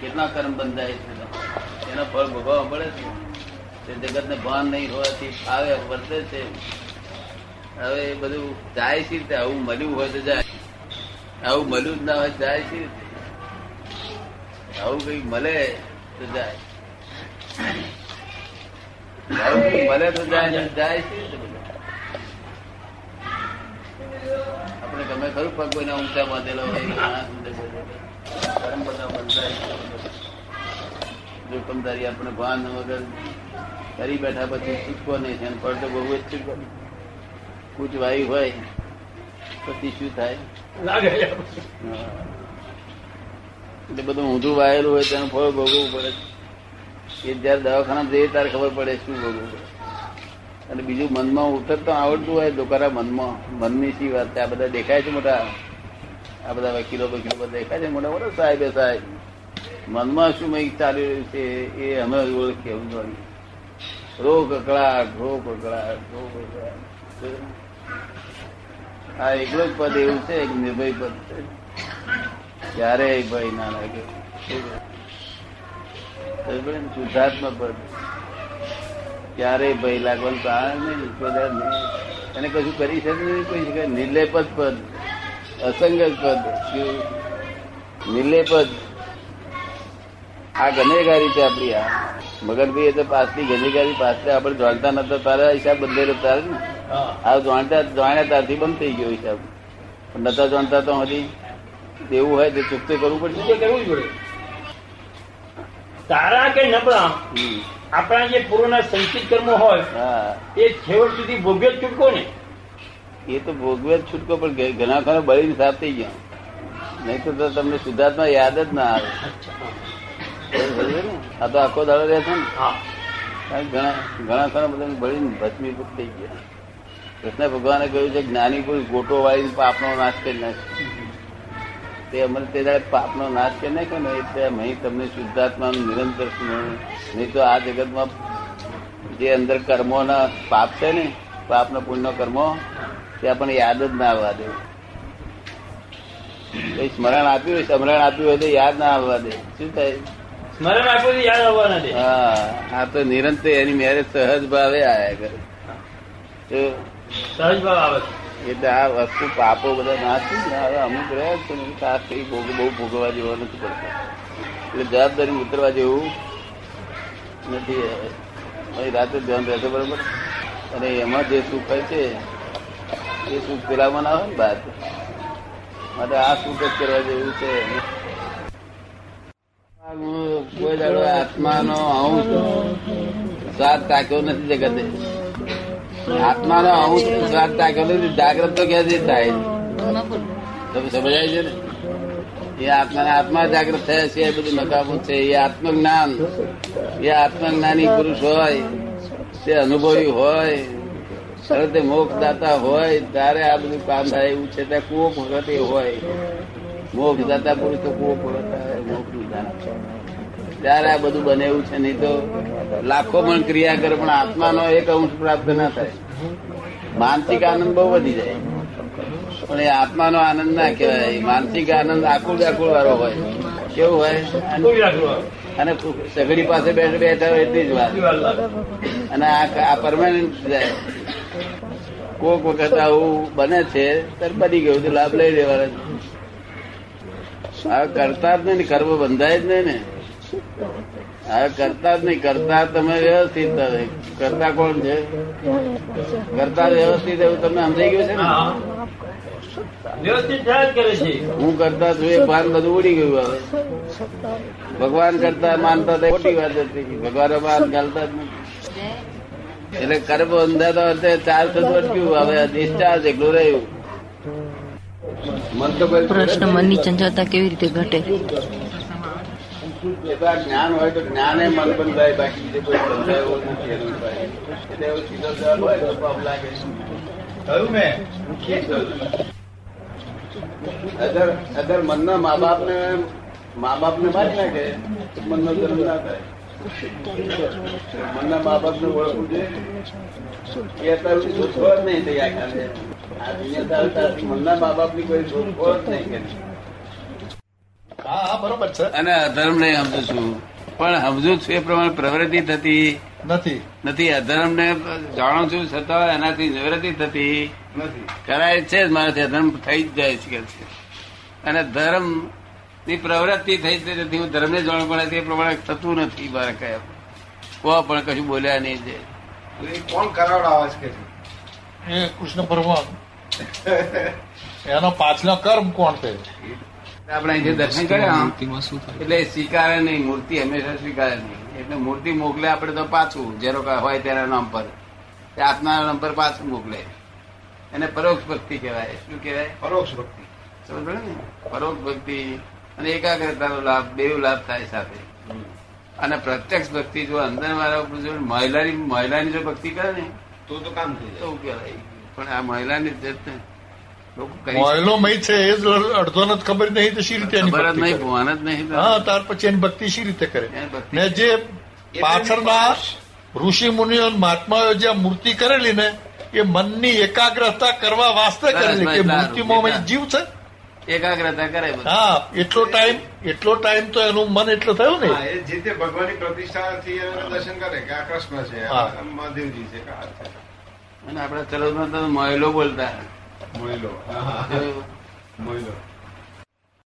કેટલા કર્મ બંધાય એનો ફળ ભોગવવા પડે છે જગત ને ભાન નહીં હોવાથી આવે વર્તે છે હવે એ બધું જાય છે રીતે આવું મળ્યું હોય તો જાય આવું મળ્યું જ ના હોય જાય છે રીતે આવું કઈ મળે તો જાય મળે તો જાય જાય છે આપણે ગમે ખરું પગ કોઈના ઊંચા બાંધેલો હોય બંધાય જોખમદારી આપણે ભાન વગર કરી બેઠા પછી છૂટકો નહીં છે અને ફળ તો બહુ જ છૂટકો કૂચ વાયુ હોય પછી શું થાય? એટલે બધું ઊંધું વાયેલું હોય તેનું ફળ ભોગવવું પડે. એ જયારે દવાખાના જઈએ ત્યારે ખબર પડે શું પડે અને બીજું મનમાં ઉતરતા આવડતું હોય દોકારા મનમાં. મનની શી વાત છે? આ બધા દેખાય છે મોટા. આ બધા વકીલો વકીલો બધા દેખાય છે મોટા મોટા સાહેબ સાહેબ. મનમાં શું કંઈક ચાલી રહ્યું છે એ અમે ઓળખીએ સમજવાની રોગ અકળાટ રોગ કકડાટ રો કકડાટ આ એકલો જ પદ એવું છે, એક નિર્ભય પદ છે. ક્યારેય ભય ના લાગે? શુદ્ધાત્મા પદ. ક્યારેય ભય લાગવાનું કારણ નહીં નહીં. એને કશું કરી શકે નહીં કોઈ શકે નિર્લેપ પદ અસંગત પદ. નિર્લેપદ. નિર્લેપ આ ગનેગારી છે આપડી આ. મગનભાઈ એ તો પાછલી ગનેગારી પાછળ આપણે જાણતા નતા તારા હિસાબ બંધેલો તારે ને. આ જાણતા જાણ્યા ત્યારથી બંધ થઈ ગયો હિસાબ. પણ નતા જાણતા તો હજી એવું હોય તો ચૂકતે કરવું પડશે. કરવું જ પડે. તારા કે નબળા? આપણા જે પૂર્વના સંચિત કર્મો હોય એ છેવટ સુધી ભોગવે જ છૂટકો ને? એ તો ભોગવે જ છૂટકો પણ ઘણા ખરા બળીને સાફ થઈ ગયા. નહીં તો તમને શુદ્ધાત્મા યાદ જ ના આવે. આ તો આખો દાડો રહે છે ને? હા. ઘણા ઘણા ખરા બધા બળીને ભસ્મીભૂત થઈ ગયા. કૃષ્ણ ભગવાને કહ્યું છે જ્ઞાની કોઈ ગોટો વાળી પાપનો નાશ કરી નાખે. તે અમર તે પાપનો નાશ કરી નાખ્યો ને એટલે અહીં તમને શુદ્ધાત્માનું નિરંતર સ્મરણ. નહીં તો આ જગતમાં જે અંદર કર્મોના પાપ છે ને પાપનો પુણ્યનો કર્મો તે આપણને યાદ જ ના આવવા દે. સ્મરણ આપ્યું હોય સ્મરણ આપ્યું હોય તો યાદ ના આવવા દે. શું થાય? સ્મરણ આપ્યું યાદ આવવાના દે. હા આ તો નિરંતર એની મેરેજ સહજ ભાવે આયા કરે. સહજ ભાવ આવે. એટલે આ વસ્તુ પાપો બધા નાખી ને હવે અમુક રહ્યા છે ને ખાસ કઈ ભોગ બહુ ભોગવવા જેવો નથી પડતો. એટલે જવાબદારી ઉતરવા જેવું નથી. રાતે ધ્યાન રહેશે બરોબર. અને એમાં જે સુખ હોય છે, એ સુખ પેલામાં ના હોય ને બાદ માટે આ સુખ જ કરવા જેવું છે. કોઈ દાડો આત્માનો અંશ સ્વાદ તાક્યો નથી જગતે. આત્માનો સ્વાદ તાક્યો નથી જાગ્રત તો ક્યાંથી થાય? તમે સમજાય છે ને? એ આત્મા આત્મા જાગૃત થયા છે એ બધું નકામું છે એ આત્મજ્ઞાન એ આત્મજ્ઞાની પુરુષ હોય તે અનુભવી હોય ત્યારે તે મોક્ષ દાતા હોય ત્યારે આ બધું કામ થાય એવું છે ત્યાં કુવો વખત હોય. મોક્ષ દાતા પુરુષ તો કુવો વખત મોક્ષ દાન ત્યારે આ બધું બને એવું છે નહીં તો લાખો પણ ક્રિયા કરે પણ આત્માનો એક અંશ પ્રાપ્ત ના થાય. માનસિક આનંદ બહુ વધી જાય. પણ એ આત્માનો આનંદ ના કહેવાય. માનસિક આનંદ આકુળ વ્યાકુળ વાળો હોય. કેવું હોય. અને સગડી પાસે બેઠા બેઠા હોય એટલી જ વાત. અને આ આ પરમાનન્ટ જાય. કોક વખત આવું બને છે ત્યારે બની ગયું તો લાભ લઈ લેવાનો આ કરતા જ નહીં ને કર્મ બંધાય જ નહીં ને. હવે કરતા જ નહીં. કરતા તમે વ્યવસ્થિત કરતા કોણ છે? કરતા વ્યવસ્થિત એવું તમને સમજાઈ ગયું છે ને? હા. વ્યવસ્થિત થયા જ કરે છે. હું કરતા છું એ ભાન બધું ઉડી ગયું હવે. ભગવાન કરતા માનતા ખોટી વાત હતી. ભગવાન ભાન ચાલતા જ નથી એટલે કર્મ બંધાતા અર્થે ચાર થતું અટક્યું હવે ડિસ્ચાર્જ એટલું રહ્યું. પ્રશ્ન મનની ચંચળતા કેવી રીતે ઘટે? જ્ઞાન હોય તો જ્ઞાને મન બંધાય બાકી બીજે કોઈ બંધાય નથી એટલે એવો સીધો જવાબ હોય તો પાપ લાગે. કહ્યું મેં અગર અગર મનના મા બાપ ને મા બાપ ને મારી નાખે તો મનનો જન્મ ના થાય. મનના મા બાપ ને ઓળખવું જોઈએ. એ અત્યારે શોધખોળ નહીં થઈ આખા આ દુનિયા મનના મા બાપની કોઈ શોધખોળ જ નહીં કરી. બરોબર છે. અને અધર્મ નહીં સમજુ છું. પણ સમજુ છું એ પ્રમાણે પ્રવૃત્તિ થતી નથી. નથી. અધર્મ ને જાણું છું છતાં એનાથી નિવૃત્તિ થતી નથી. કરાય છે જ. મારાથી અધર્મ થઈ જ જાય છે. કે અને ધર્મની પ્રવૃત્તિ થઈ જ નથી હું ધર્મને જાણું પડે તે પ્રમાણે થતું નથી મારે કયા કો પણ કશું બોલ્યા નહીં છે. એ કોણ કરાવડાવે છે એ કૃષ્ણ ભગવાન. એનો પાછલો કર્મ કોણ છે? આપણે અહીંથી દર્શન કર્યા એટલે સ્વીકારે નહીં મૂર્તિ હંમેશા સ્વીકારે નહીં. એટલે મૂર્તિ મોકલે આપણે તો પાછું જેરો હોય તેના નામ પર તે આત્માના નામ પર પાછું મોકલે. એને પરોક્ષ ભક્તિ કહેવાય. શું કહેવાય? પરોક્ષ ભક્તિ. સમજ ને? પરોક્ષ ભક્તિ અને એકાગ્રતાનો લાભ બે લાભ થાય સાથે. અને પ્રત્યક્ષ ભક્તિ જો અંદર મારા મહિલાની મહિલાની જો ભક્તિ કરે ને તો તો કામ થઈ જાય. એવું કહેવાય? પણ આ મહિલાની જ ને. કરી મય છે એ જ અડધો ને ખબર નહીં તો શી રીતે ખબર જ નહીં કરે? જ નહીં હા ત્યાર પછી એની ભક્તિ શી રીતે કરે? ને જે પાછળના ઋષિ મુનિઓ મહાત્માઓ જે મૂર્તિ કરેલી ને એ મનની એકાગ્રતા કરવા વાસ્તે કરેલી કે મૂર્તિમાં જીવ છે? એકાગ્રતા કરે હા એટલો ટાઈમ એટલો ટાઈમ તો એનું મન એટલું થયું ને. જે તે ભગવાનની પ્રતિષ્ઠાથી દર્શન કરે કે આ કૃષ્ણ છે હા. મહાદેવજી છે કે અને આપડે ચલો તો મહિલો બોલતા મોઈલો હા, હા, જો મોઈલો